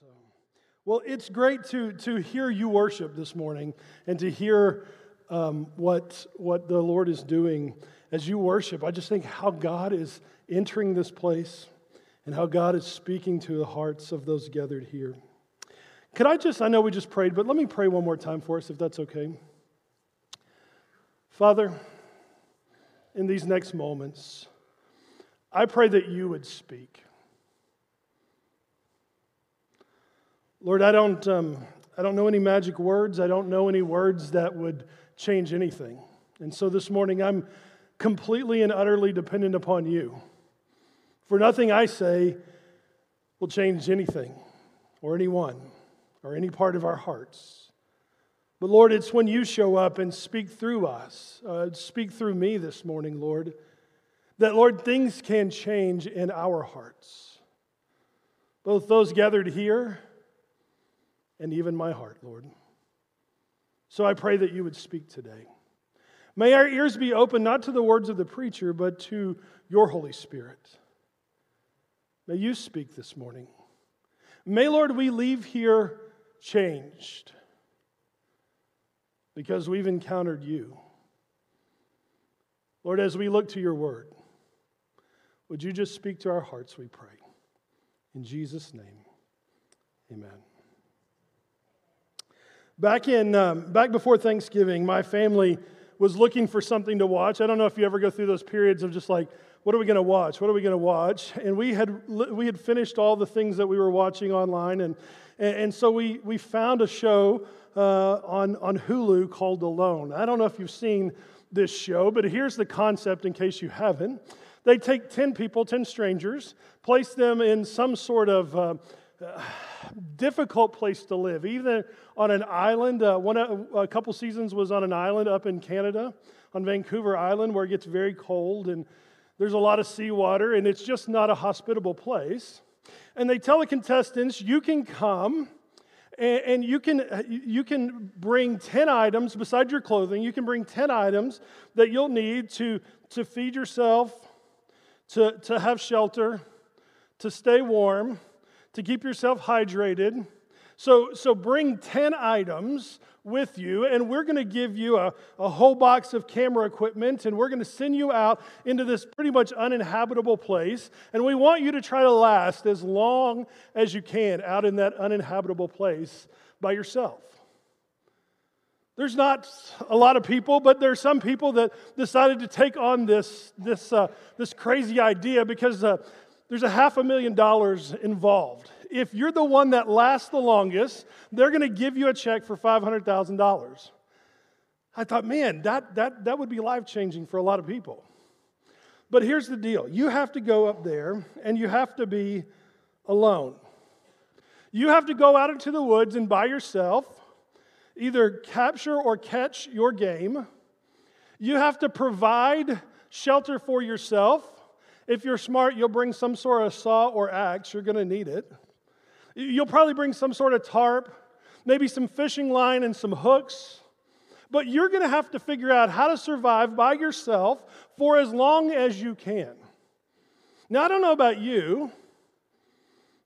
So, well, it's great to, to hear you worship this morning and to hear um, what, what the Lord is doing as you worship. I just think how God is entering this place and how God is speaking to the hearts of those gathered here. Could I just, I know we just prayed, but let me pray one more time for us if that's okay. Father, in these next moments, I pray that you would speak. Lord, I don't, um, I don't know any magic words. I don't know any words that would change anything. And so this morning, I'm completely and utterly dependent upon you. For nothing I say will change anything or anyone or any part of our hearts. But Lord, it's when you show up and speak through us, uh, speak through me this morning, Lord, that, Lord, things can change in our hearts. Both those gathered here and even my heart, Lord. So I pray that you would speak today. May our ears be open not to the words of the preacher, but to your Holy Spirit. May you speak this morning. May, Lord, we leave here changed because we've encountered you. Lord, as we look to your word, would you just speak to our hearts, we pray. In Jesus' name, amen. Back in um, back before Thanksgiving, my family was looking for something to watch. I don't know if you ever go through those periods of just like, what are we going to watch? What are we going to watch? And we had we had finished all the things that we were watching online, and and, so we we found a show uh, on on Hulu called Alone. I don't know if you've seen this show, but here's the concept in case you haven't. They take 10 people, 10 strangers, place them in some sort of uh, difficult place to live. Even on an island, uh, one, a couple seasons was on an island up in Canada, on Vancouver Island, where it gets very cold and there's a lot of seawater, and it's just not a hospitable place. And they tell the contestants, you can come and, and you, can, you can bring 10 items besides your clothing. You can bring 10 items that you'll need to, to feed yourself, to, to have shelter, to stay warm to keep yourself hydrated. So, so bring 10 items with you, and we're going to give you a, a whole box of camera equipment, and we're going to send you out into this pretty much uninhabitable place. And we want you to try to last as long as you can out in that uninhabitable place by yourself. There's not a lot of people, but there's some people that decided to take on this, this, uh, this crazy idea because uh, there's a half a million dollars involved. If you're the one that lasts the longest, they're going to give you a check for $500,000. I thought, man, that, that, that would be life changing for a lot of people. But here's the deal you have to go up there and you have to be alone. You have to go out into the woods and by yourself either capture or catch your game. You have to provide shelter for yourself. If you're smart, you'll bring some sort of saw or axe. You're going to need it. You'll probably bring some sort of tarp, maybe some fishing line and some hooks. But you're going to have to figure out how to survive by yourself for as long as you can. Now, I don't know about you,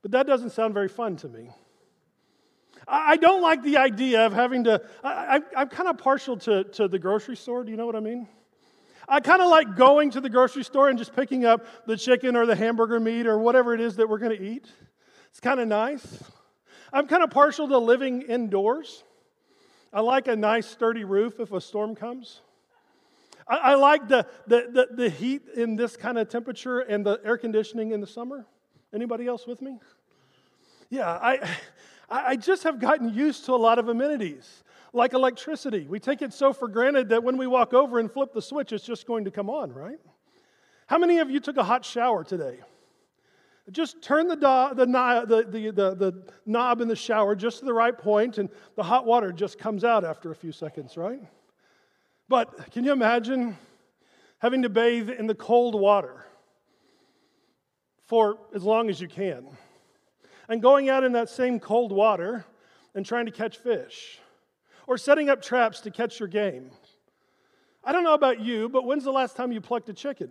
but that doesn't sound very fun to me. I don't like the idea of having to, I, am kind of partial to, to the grocery store. Do you know what I mean? I kind of like going to the grocery store and just picking up the chicken or the hamburger meat or whatever it is that we're going to eat. It's kind of nice. I'm kind of partial to living indoors. I like a nice, sturdy roof if a storm comes. I, I like the, the, the, the heat in this kind of temperature and the air conditioning in the summer. Anybody else with me? Yeah, I, I just have gotten used to a lot of amenities like electricity. We take it so for granted that when we walk over and flip the switch, it's just going to come on, right? How many of you took a hot shower today? Just turn the, do- the, the, the, the, knob in the shower just to the right point, and the hot water just comes out after a few seconds, right? But can you imagine having to bathe in the cold water for as long as you can? And going out in that same cold water and trying to catch fish or setting up traps to catch your game. I don't know about you, but when's the last time you plucked a chicken?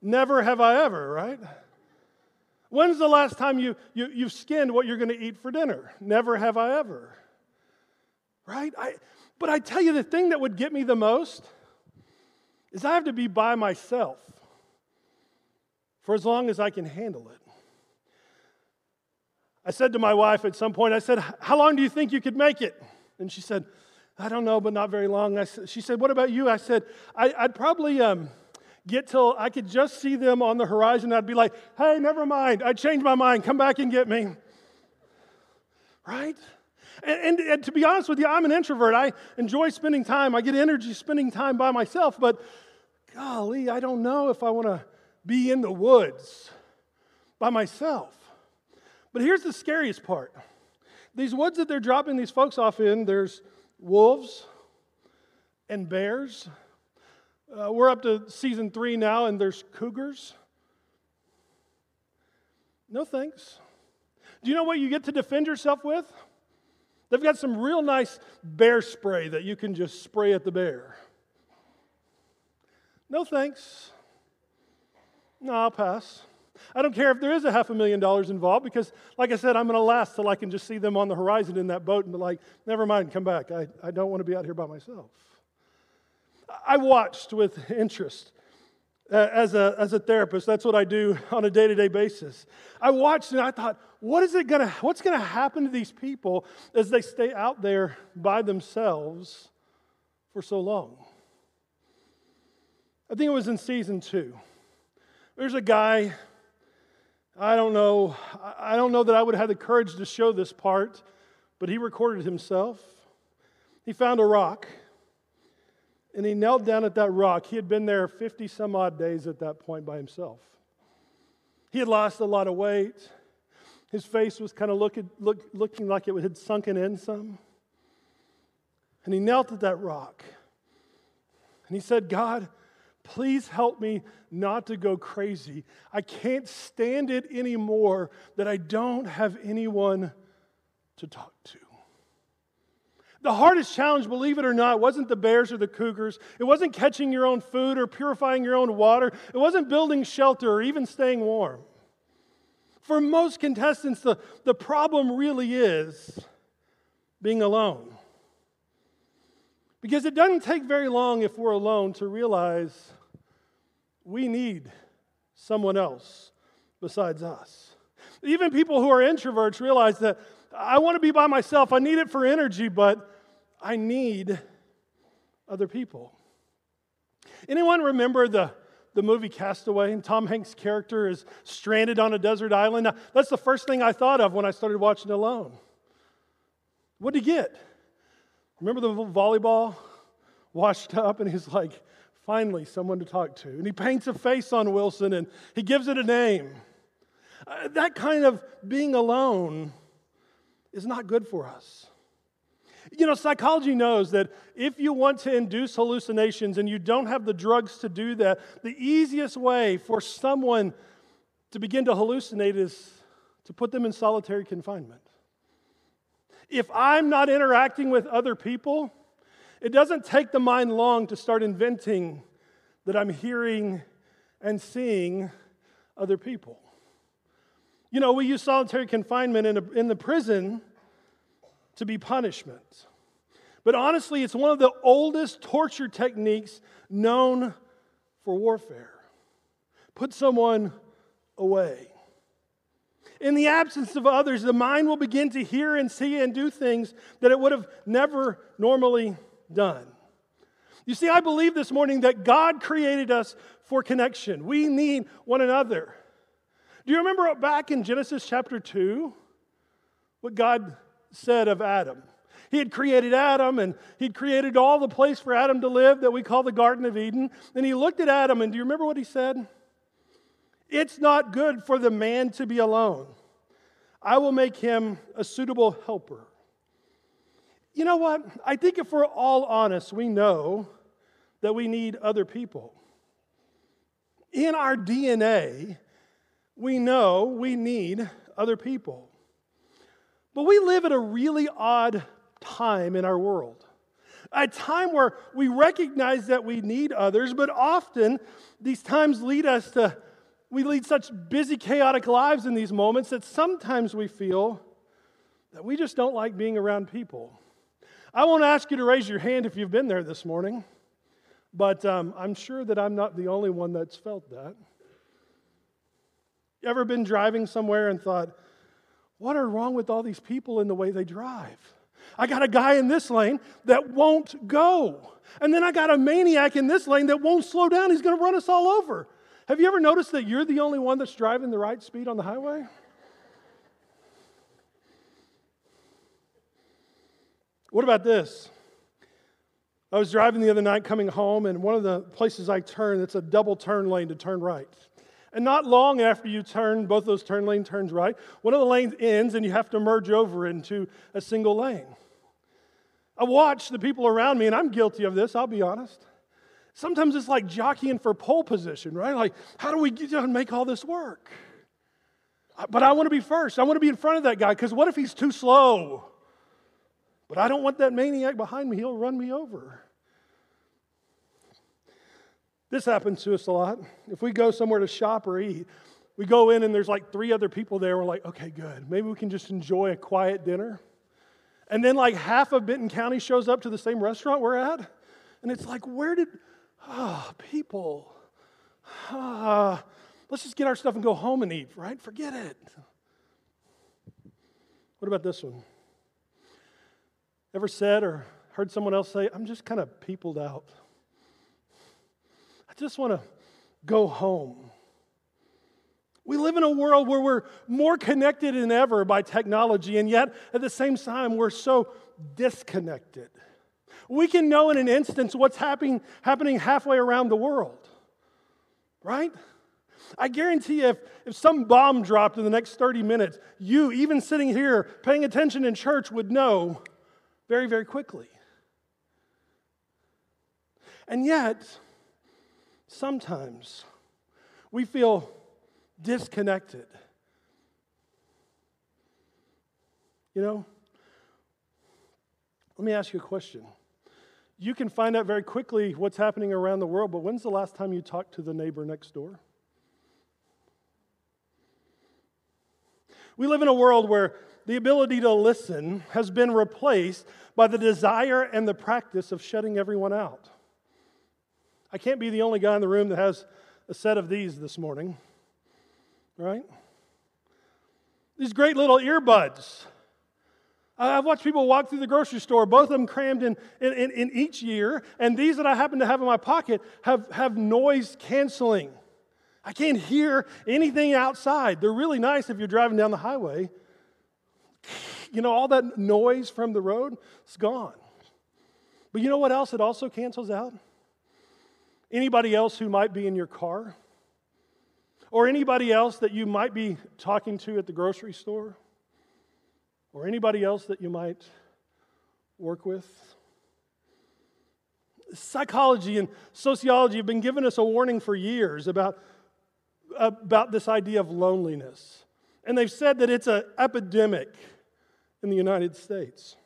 Never have I ever, right? When's the last time you, you, you've skinned what you're going to eat for dinner? Never have I ever. Right? I, but I tell you, the thing that would get me the most is I have to be by myself for as long as I can handle it. I said to my wife at some point, I said, How long do you think you could make it? And she said, I don't know, but not very long. I, she said, What about you? I said, I, would probably um, get till I could just see them on the horizon. I'd be like, Hey, never mind. I changed my mind. Come back and get me. Right? And, and, and, to be honest with you, I'm an introvert. I enjoy spending time. I get energy spending time by myself, but golly, I don't know if I want to be in the woods by myself. But here's the scariest part these woods that they're dropping these folks off in, there's wolves and bears. Uh, we're up to season three now, and there's cougars. No thanks. Do you know what you get to defend yourself with? They've got some real nice bear spray that you can just spray at the bear. No thanks. No, I'll pass. I don't care if there is a half a million dollars involved because, like I said, I'm going to last till I can just see them on the horizon in that boat and be like, never mind, come back. I, I don't want to be out here by myself. I watched with interest uh, as, a, as a therapist. That's what I do on a day to day basis. I watched and I thought, what is it gonna, what's going to happen to these people as they stay out there by themselves for so long? I think it was in season two. There's a guy, I don't know, I don't know that I would have had the courage to show this part, but he recorded himself. He found a rock and he knelt down at that rock. He had been there 50 some odd days at that point by himself. He had lost a lot of weight. His face was kind of looking, look, looking like it had sunken in some. And he knelt at that rock. And he said, God, please help me not to go crazy. I can't stand it anymore that I don't have anyone to talk to. The hardest challenge, believe it or not, wasn't the bears or the cougars. It wasn't catching your own food or purifying your own water. It wasn't building shelter or even staying warm. For most contestants, the, the problem really is being alone. Because it doesn't take very long if we're alone to realize we need someone else besides us. Even people who are introverts realize that I want to be by myself. I need it for energy, but I need other people. Anyone remember the the movie Castaway, and Tom Hanks' character is stranded on a desert island. Now, that's the first thing I thought of when I started watching Alone. What did he get? Remember the volleyball? Washed up, and he's like, finally, someone to talk to. And he paints a face on Wilson and he gives it a name. Uh, that kind of being alone is not good for us. You know, psychology knows that if you want to induce hallucinations and you don't have the drugs to do that, the easiest way for someone to begin to hallucinate is to put them in solitary confinement. If I'm not interacting with other people, it doesn't take the mind long to start inventing that I'm hearing and seeing other people. You know, we use solitary confinement in, a, in the prison to be punishment. But honestly, it's one of the oldest torture techniques known for warfare. Put someone away. In the absence of others, the mind will begin to hear and see and do things that it would have never normally done. You see, I believe this morning that God created us for connection. We need one another. Do you remember back in Genesis chapter 2 what God said of Adam. He had created Adam and he'd created all the place for Adam to live that we call the Garden of Eden. And he looked at Adam, and do you remember what he said? It's not good for the man to be alone. I will make him a suitable helper. You know what? I think if we're all honest, we know that we need other people. In our DNA, we know we need other people. But we live at a really odd time in our world. A time where we recognize that we need others, but often these times lead us to we lead such busy, chaotic lives in these moments that sometimes we feel that we just don't like being around people. I won't ask you to raise your hand if you've been there this morning, but um, I'm sure that I'm not the only one that's felt that. You ever been driving somewhere and thought, what are wrong with all these people in the way they drive? I got a guy in this lane that won't go. And then I got a maniac in this lane that won't slow down. He's going to run us all over. Have you ever noticed that you're the only one that's driving the right speed on the highway? What about this? I was driving the other night coming home, and one of the places I turn, it's a double turn lane to turn right. And not long after you turn, both those turn lane turns right, one of the lanes ends and you have to merge over into a single lane. I watch the people around me, and I'm guilty of this, I'll be honest. Sometimes it's like jockeying for pole position, right? Like, how do we get and make all this work? But I want to be first. I want to be in front of that guy because what if he's too slow? But I don't want that maniac behind me. He'll run me over. This happens to us a lot. If we go somewhere to shop or eat, we go in and there's like three other people there. We're like, okay, good. Maybe we can just enjoy a quiet dinner. And then like half of Benton County shows up to the same restaurant we're at. And it's like, where did, ah, oh, people, ah, let's just get our stuff and go home and eat, right? Forget it. What about this one? Ever said or heard someone else say, I'm just kind of peopled out? I just want to go home. We live in a world where we're more connected than ever by technology, and yet at the same time, we're so disconnected. We can know in an instance what's happening, happening halfway around the world, right? I guarantee you, if, if some bomb dropped in the next 30 minutes, you, even sitting here paying attention in church, would know very, very quickly. And yet, sometimes we feel disconnected. You know, let me ask you a question. You can find out very quickly what's happening around the world, but when's the last time you talked to the neighbor next door? We live in a world where the ability to listen has been replaced by the desire and the practice of shutting everyone out. I can't be the only guy in the room that has a set of these this morning, right? These great little earbuds. I've watched people walk through the grocery store, both of them crammed in, in, in each year, and these that I happen to have in my pocket have, have noise canceling. I can't hear anything outside. They're really nice if you're driving down the highway. You know, all that noise from the road is gone. But you know what else it also cancels out? Anybody else who might be in your car? Or anybody else that you might be talking to at the grocery store? Or anybody else that you might work with? Psychology and sociology have been giving us a warning for years about, about this idea of loneliness. And they've said that it's an epidemic in the United States.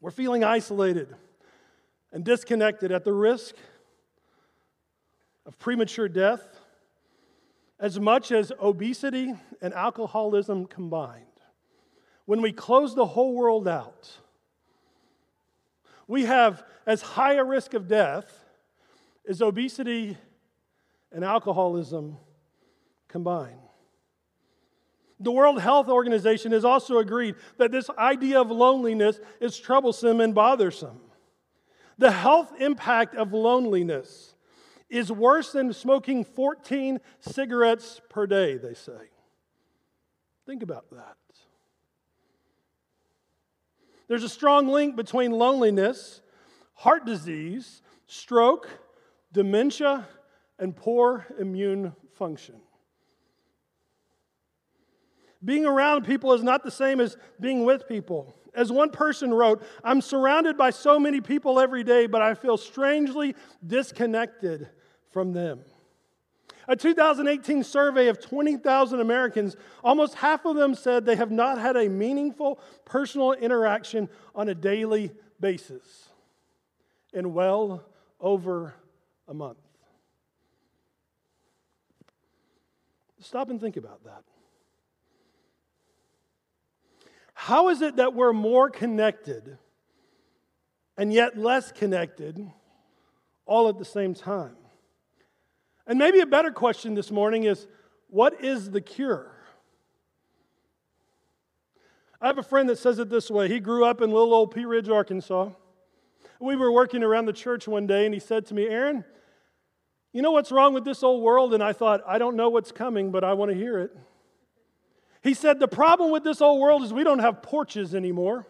We're feeling isolated and disconnected at the risk of premature death as much as obesity and alcoholism combined. When we close the whole world out, we have as high a risk of death as obesity and alcoholism combined. The World Health Organization has also agreed that this idea of loneliness is troublesome and bothersome. The health impact of loneliness is worse than smoking 14 cigarettes per day, they say. Think about that. There's a strong link between loneliness, heart disease, stroke, dementia, and poor immune function. Being around people is not the same as being with people. As one person wrote, I'm surrounded by so many people every day, but I feel strangely disconnected from them. A 2018 survey of 20,000 Americans, almost half of them said they have not had a meaningful personal interaction on a daily basis in well over a month. Stop and think about that. How is it that we're more connected and yet less connected all at the same time? And maybe a better question this morning is what is the cure? I have a friend that says it this way. He grew up in little old Pea Ridge, Arkansas. We were working around the church one day, and he said to me, Aaron, you know what's wrong with this old world? And I thought, I don't know what's coming, but I want to hear it. He said, The problem with this old world is we don't have porches anymore.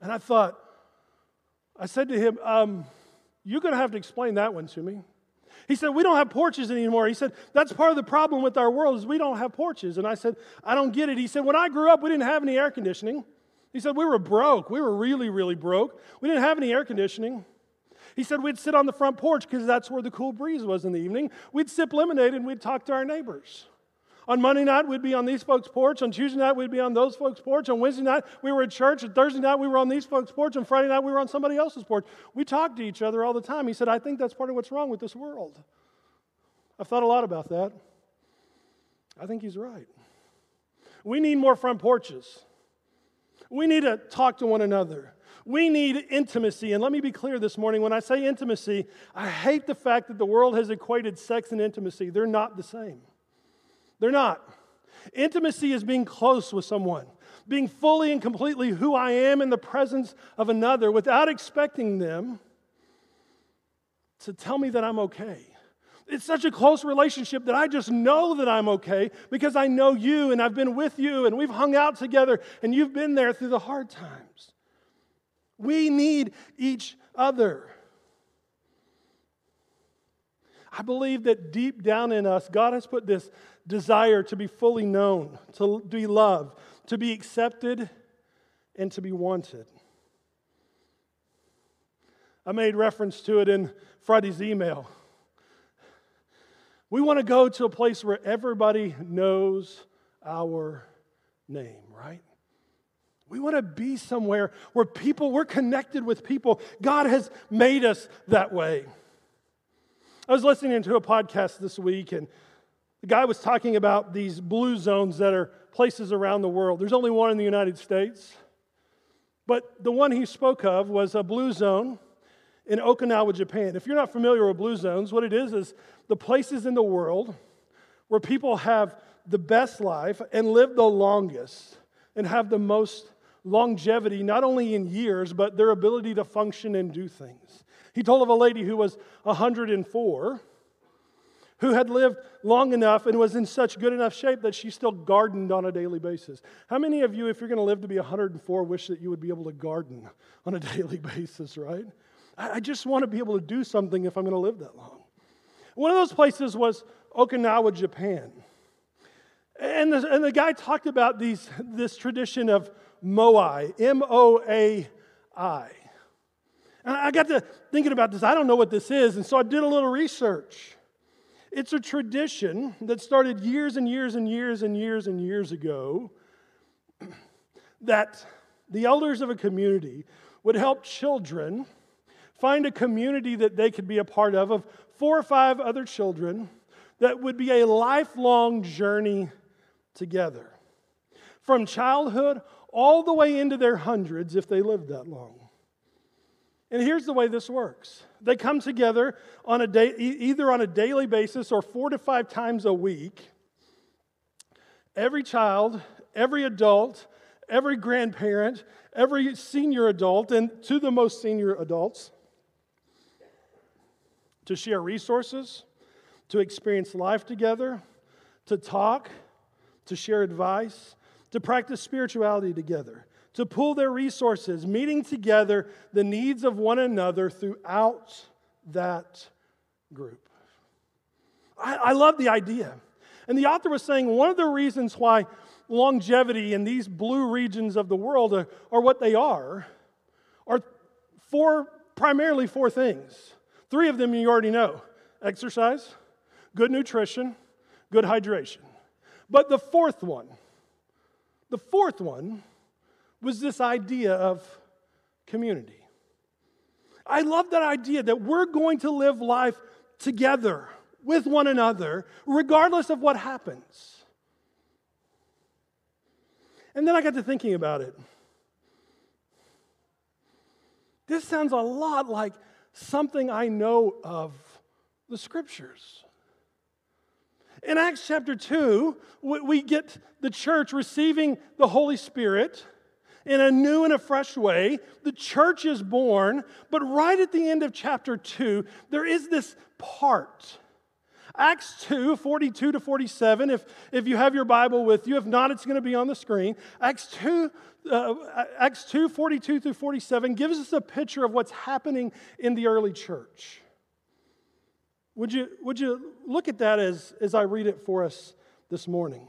And I thought, I said to him, um, You're going to have to explain that one to me. He said, We don't have porches anymore. He said, That's part of the problem with our world is we don't have porches. And I said, I don't get it. He said, When I grew up, we didn't have any air conditioning. He said, We were broke. We were really, really broke. We didn't have any air conditioning. He said, We'd sit on the front porch because that's where the cool breeze was in the evening. We'd sip lemonade and we'd talk to our neighbors. On Monday night, we'd be on these folks' porch. On Tuesday night, we'd be on those folks' porch. On Wednesday night, we were at church. On Thursday night, we were on these folks' porch. On Friday night, we were on somebody else's porch. We talked to each other all the time. He said, I think that's part of what's wrong with this world. I've thought a lot about that. I think he's right. We need more front porches. We need to talk to one another. We need intimacy. And let me be clear this morning when I say intimacy, I hate the fact that the world has equated sex and intimacy. They're not the same. They're not. Intimacy is being close with someone, being fully and completely who I am in the presence of another without expecting them to tell me that I'm okay. It's such a close relationship that I just know that I'm okay because I know you and I've been with you and we've hung out together and you've been there through the hard times. We need each other. I believe that deep down in us, God has put this desire to be fully known, to be loved, to be accepted, and to be wanted. I made reference to it in Friday's email. We want to go to a place where everybody knows our name, right? We want to be somewhere where people, we're connected with people. God has made us that way. I was listening to a podcast this week, and the guy was talking about these blue zones that are places around the world. There's only one in the United States, but the one he spoke of was a blue zone in Okinawa, Japan. If you're not familiar with blue zones, what it is is the places in the world where people have the best life and live the longest and have the most longevity, not only in years, but their ability to function and do things. He told of a lady who was 104 who had lived long enough and was in such good enough shape that she still gardened on a daily basis. How many of you, if you're going to live to be 104, wish that you would be able to garden on a daily basis, right? I just want to be able to do something if I'm going to live that long. One of those places was Okinawa, Japan. And the, and the guy talked about these, this tradition of Moai, M O A I. And I got to thinking about this. I don't know what this is. And so I did a little research. It's a tradition that started years and years and years and years and years ago that the elders of a community would help children find a community that they could be a part of, of four or five other children that would be a lifelong journey together. From childhood all the way into their hundreds if they lived that long. And here's the way this works they come together on a day, either on a daily basis or four to five times a week. Every child, every adult, every grandparent, every senior adult, and to the most senior adults, to share resources, to experience life together, to talk, to share advice, to practice spirituality together to pool their resources, meeting together the needs of one another throughout that group. I, I, love the idea. And the author was saying one of the reasons why longevity in these blue regions of the world are, are what they are are four, primarily four things. Three of them you already know exercise, good nutrition, good hydration. But the fourth one, the fourth one was this idea of community. I love that idea that we're going to live life together with one another, regardless of what happens. And then I got to thinking about it. This sounds a lot like something I know of the scriptures. In Acts chapter 2, we get the church receiving the Holy Spirit in a new and a fresh way. The church is born, but right at the end of chapter 2, there is this part. Acts 2, 42 to 47. If, if you have your Bible with you, if not, it's going to be on the screen. Acts 2, uh, Acts 2, 42 through 47 gives us a picture of what's happening in the early church. Would you, would you look at that as, as I read it for us this morning?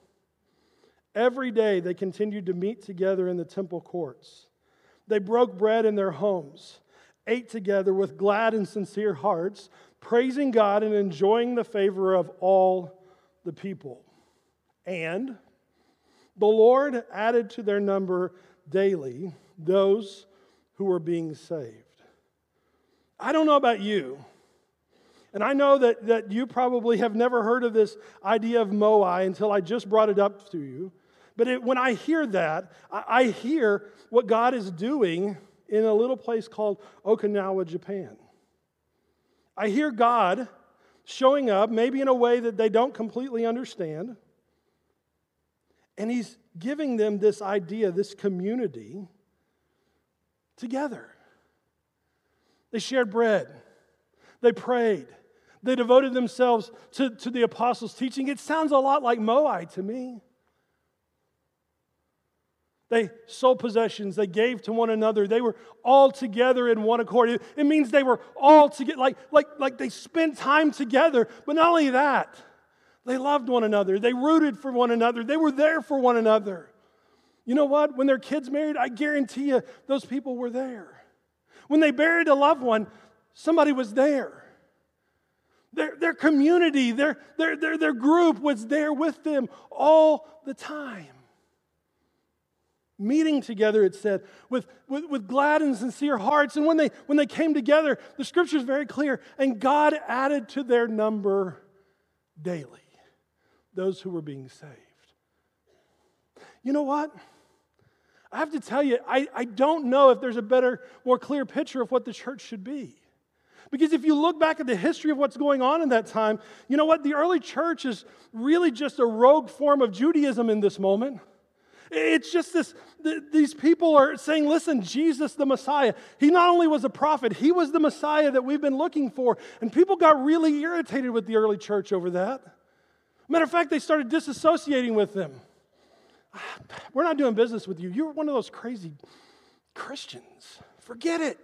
Every day they continued to meet together in the temple courts. They broke bread in their homes, ate together with glad and sincere hearts, praising God and enjoying the favor of all the people. And the Lord added to their number daily those who were being saved. I don't know about you, and I know that, that you probably have never heard of this idea of Moai until I just brought it up to you. But it, when I hear that, I, I hear what God is doing in a little place called Okinawa, Japan. I hear God showing up, maybe in a way that they don't completely understand. And He's giving them this idea, this community together. They shared bread, they prayed, they devoted themselves to, to the apostles' teaching. It sounds a lot like Moai to me. They sold possessions. They gave to one another. They were all together in one accord. It means they were all together, like, like, like they spent time together. But not only that, they loved one another. They rooted for one another. They were there for one another. You know what? When their kids married, I guarantee you those people were there. When they buried a loved one, somebody was there. Their, their community, their, their, their, their group was there with them all the time meeting together, it said, with, with, with, glad and sincere hearts. And when they, when they came together, the scripture is very clear. And God added to their number daily those who were being saved. You know what? I have to tell you, I, I don't know if there's a better, more clear picture of what the church should be. Because if you look back at the history of what's going on in that time, you know what? The early church is really just a rogue form of Judaism in this moment. It's just this, these people are saying, listen, Jesus the Messiah, he not only was a prophet, he was the Messiah that we've been looking for. And people got really irritated with the early church over that. Matter of fact, they started disassociating with them. We're not doing business with you. You're one of those crazy Christians. Forget it.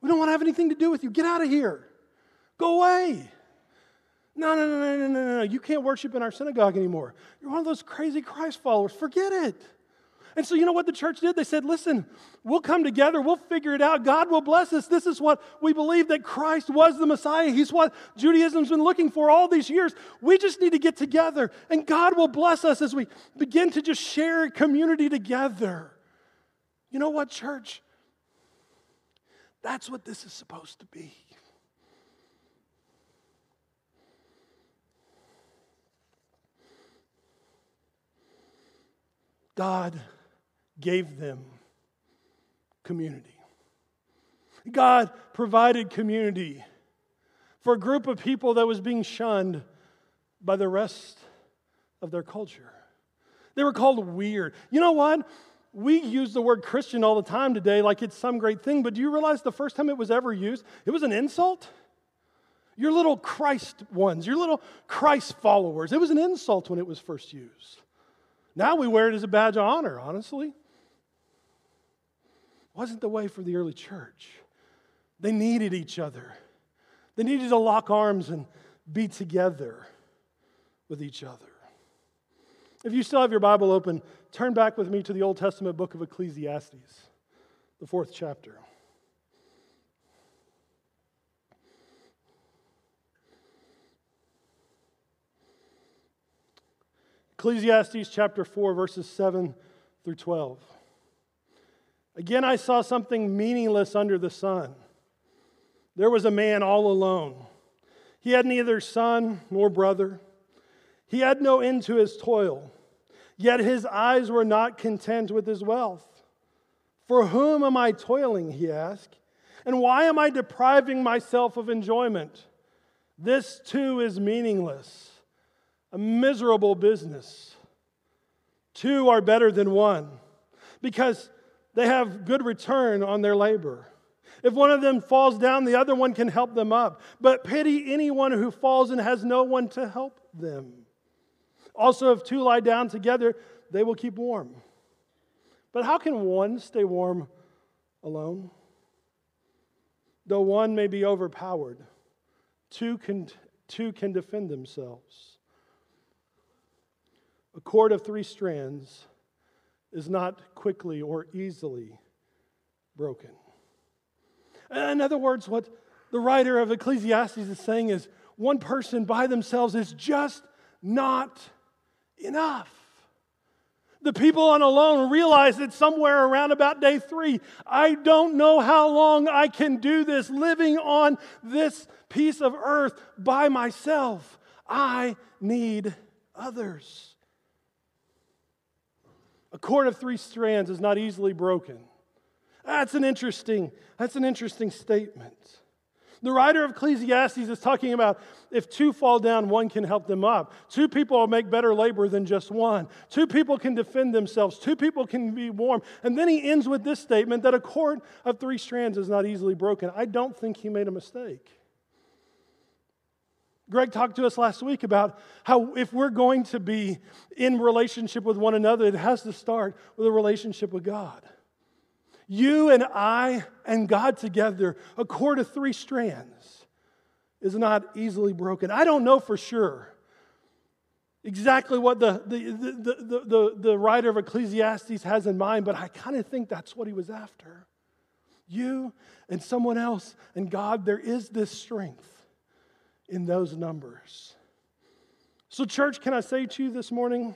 We don't want to have anything to do with you. Get out of here. Go away. No, no, no, no, no, no, no. You can't worship in our synagogue anymore. You're one of those crazy Christ followers. Forget it. And so, you know what the church did? They said, listen, we'll come together, we'll figure it out. God will bless us. This is what we believe that Christ was the Messiah. He's what Judaism's been looking for all these years. We just need to get together, and God will bless us as we begin to just share community together. You know what, church? That's what this is supposed to be. God gave them community. God provided community for a group of people that was being shunned by the rest of their culture. They were called weird. You know what? We use the word Christian all the time today like it's some great thing, but do you realize the first time it was ever used, it was an insult? Your little Christ ones, your little Christ followers. It was an insult when it was first used. Now we wear it as a badge of honor, honestly. Wasn't the way for the early church. They needed each other. They needed to lock arms and be together. with each other. If you still have your Bible open, turn back with me to the Old Testament book of Ecclesiastes, the fourth chapter. Ecclesiastes chapter 4, verses 7 through 12. Again, I saw something meaningless under the sun. There was a man all alone. He had neither son nor brother. He had no end to his toil, yet his eyes were not content with his wealth. For whom am I toiling? He asked. And why am I depriving myself of enjoyment? This too is meaningless, a miserable business. Two are better than one because they have good return on their labor. If one of them falls down, the other one can help them up. But pity anyone who falls and has no one to help them. Also, if two lie down together, they will keep warm. But how can one stay warm alone? Though one may be overpowered, two can, two can defend themselves. A cord of three strands is not quickly or easily broken. In other words, what the writer of Ecclesiastes is saying is one person by themselves is just not enough. The people on alone realize that somewhere around about day three, I don't know how long I can do this living on this piece of earth by myself. I need others. A cord of three strands is not easily broken. That's an interesting, that's an interesting statement. The writer of Ecclesiastes is talking about if two fall down, one can help them up. Two people will make better labor than just one. Two people can defend themselves. Two people can be warm. And then he ends with this statement that a cord of three strands is not easily broken. I don't think he made a mistake. Greg talked to us last week about how if we're going to be in relationship with one another, it has to start with a relationship with God. You and I and God together, a cord of three strands, is not easily broken. I don't know for sure exactly what the, the, the, the, the, writer of Ecclesiastes has in mind, but I kind of think that's what he was after. You and someone else and God, there is this strength in those numbers. So, church, can I say to you this morning,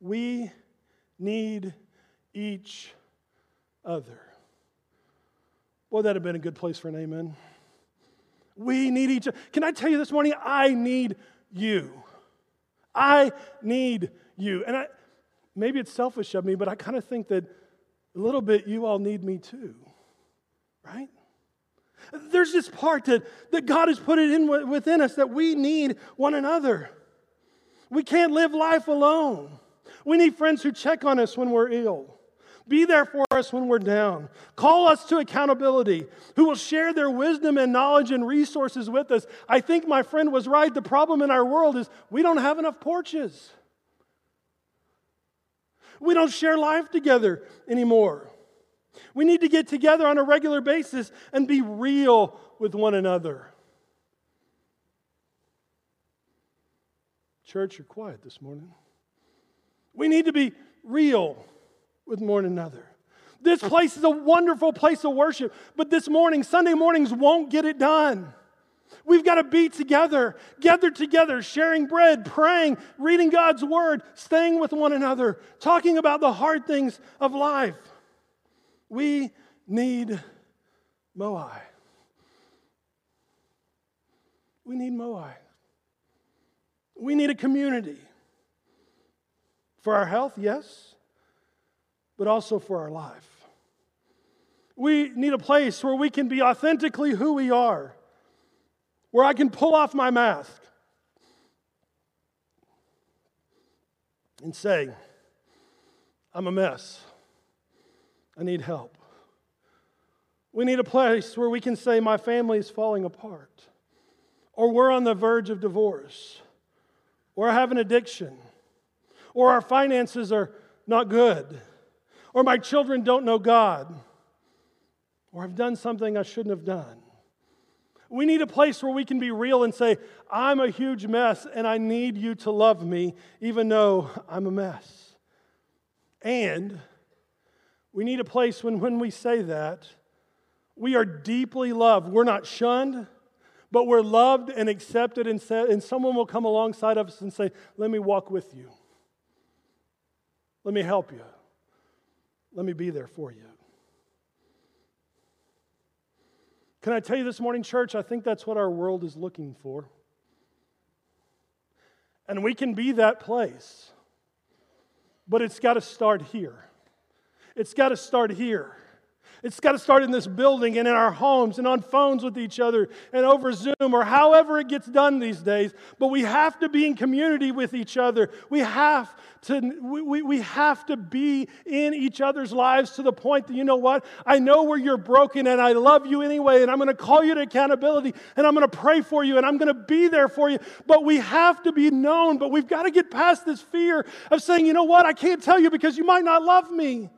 we need each other. Boy, that'd have been a good place for an amen. We need each other. Can I tell you this morning, I need you. I need you. And I, maybe it's selfish of me, but I kind of think that a little bit you all need me too, right? There's this part that, that God has put it in within us that we need one another. We can't live life alone. We need friends who check on us when we're ill. Be there for us when we're down. Call us to accountability, who will share their wisdom and knowledge and resources with us. I think my friend was right. The problem in our world is we don't have enough porches. We don't share life together anymore. We need to get together on a regular basis and be real with one another. Church, you're quiet this morning. We need to be real with one another. This place is a wonderful place of worship, but this morning, Sunday mornings won't get it done. We've got to be together, gathered together, sharing bread, praying, reading God's word, staying with one another, talking about the hard things of life. We need Moai. We need Moai. We need a community. For our health, yes, but also for our life. We need a place where we can be authentically who we are, where I can pull off my mask and say, I'm a mess. I need help. We need a place where we can say, My family is falling apart, or we're on the verge of divorce, or I have an addiction, or our finances are not good, or my children don't know God, or I've done something I shouldn't have done. We need a place where we can be real and say, I'm a huge mess and I need you to love me, even though I'm a mess. And we need a place when, when we say that, we are deeply loved. We're not shunned, but we're loved and accepted, and, said, and someone will come alongside of us and say, Let me walk with you. Let me help you. Let me be there for you. Can I tell you this morning, church? I think that's what our world is looking for. And we can be that place. But it's got to start here. It's got to start here. It's got to start in this building and in our homes and on phones with each other and over Zoom or however it gets done these days. But we have to be in community with each other. We have to, we, we have to be in each other's lives to the point that, you know what? I know where you're broken and I love you anyway, and I'm going to call you to accountability and I'm going to pray for you and I'm going to be there for you. But we have to be known, but we've got to get past this fear of saying, you know what? I can't tell you because you might not love me.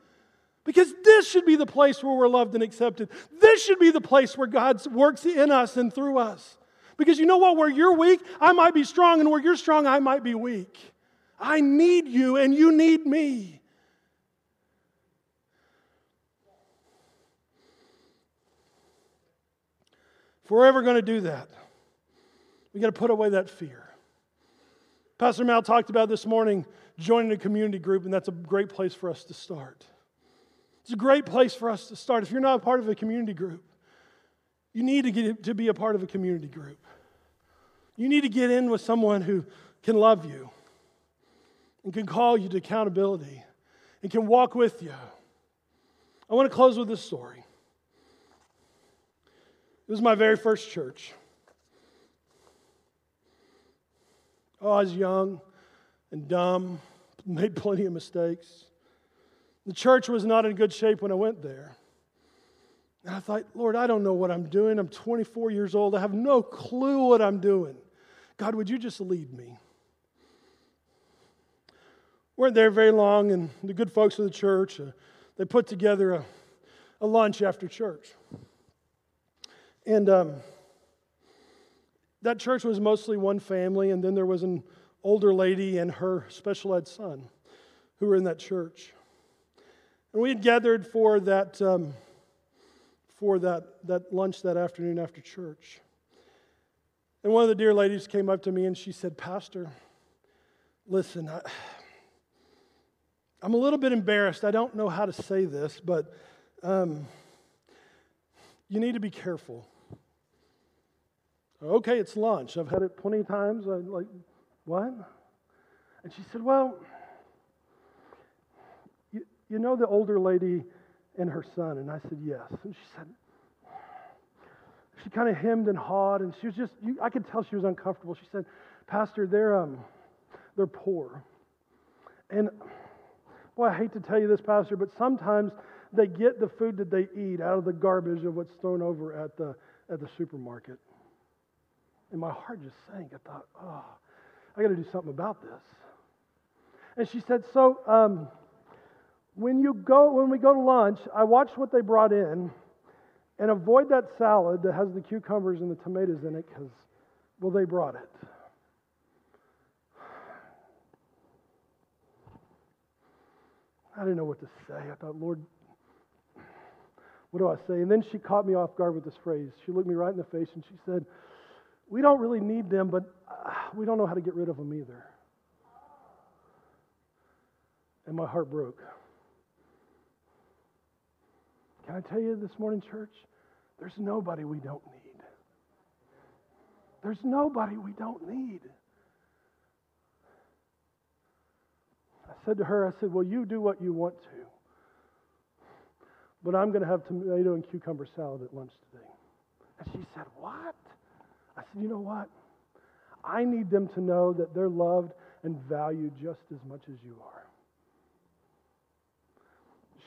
Because this should be the place where we're loved and accepted. This should be the place where God works in us and through us. Because you know what? Where you're weak, I might be strong, and where you're strong, I might be weak. I need you, and you need me. If we're ever going to do that, we got to put away that fear. Pastor Mal talked about this morning joining a community group, and that's a great place for us to start. It's a great place for us to start. If you're not a part of a community group, you need to get to be a part of a community group. You need to get in with someone who can love you and can call you to accountability and can walk with you. I want to close with this story. It was my very first church. Oh, I was young and dumb, made plenty of mistakes. The church was not in good shape when I went there. And I thought, Lord, I don't know what I'm doing. I'm 24 years old. I have no clue what I'm doing. God, would you just lead me? We weren't there very long, and the good folks of the church, uh, they put together a, a, lunch after church. And um, that church was mostly one family, and then there was an older lady and her special ed son who were in that church. And we had gathered for that, um, for that, that lunch that afternoon after church. And one of the dear ladies came up to me and she said, Pastor, listen, I, I'm a little bit embarrassed. I don't know how to say this, but um, you need to be careful. Okay, it's lunch. I've had it plenty of times. I like, what? And she said, Well, you know the older lady and her son? And I said, Yes. And she said, She kind of hemmed and hawed, and she was just, you, I could tell she was uncomfortable. She said, Pastor, they're, um, they're poor. And boy, I hate to tell you this, Pastor, but sometimes they get the food that they eat out of the garbage of what's thrown over at the, at the supermarket. And my heart just sank. I thought, oh, I got to do something about this. And she said, So, um, when you go when we go to lunch, I watch what they brought in and avoid that salad that has the cucumbers and the tomatoes in it because well they brought it. I didn't know what to say. I thought, Lord, what do I say? And then she caught me off guard with this phrase. She looked me right in the face and she said, We don't really need them, but uh, we don't know how to get rid of them either. And my heart broke. Can I tell you this morning, church? There's nobody we don't need. There's nobody we don't need. I said to her, I said, Well, you do what you want to. But I'm going to have tomato and cucumber salad at lunch today. And she said, What? I said, You know what? I need them to know that they're loved and valued just as much as you are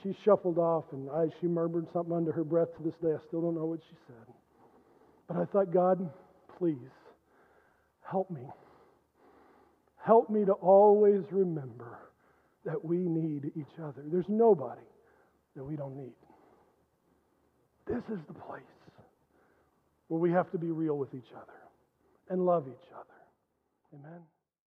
she shuffled off and I, she murmured something under her breath to this day. I still don't know what she said. But I thought, God, please help me. Help me to always remember that we need each other. There's nobody that we don't need. This is the place. where we have to be real with each other and love each other. Amen.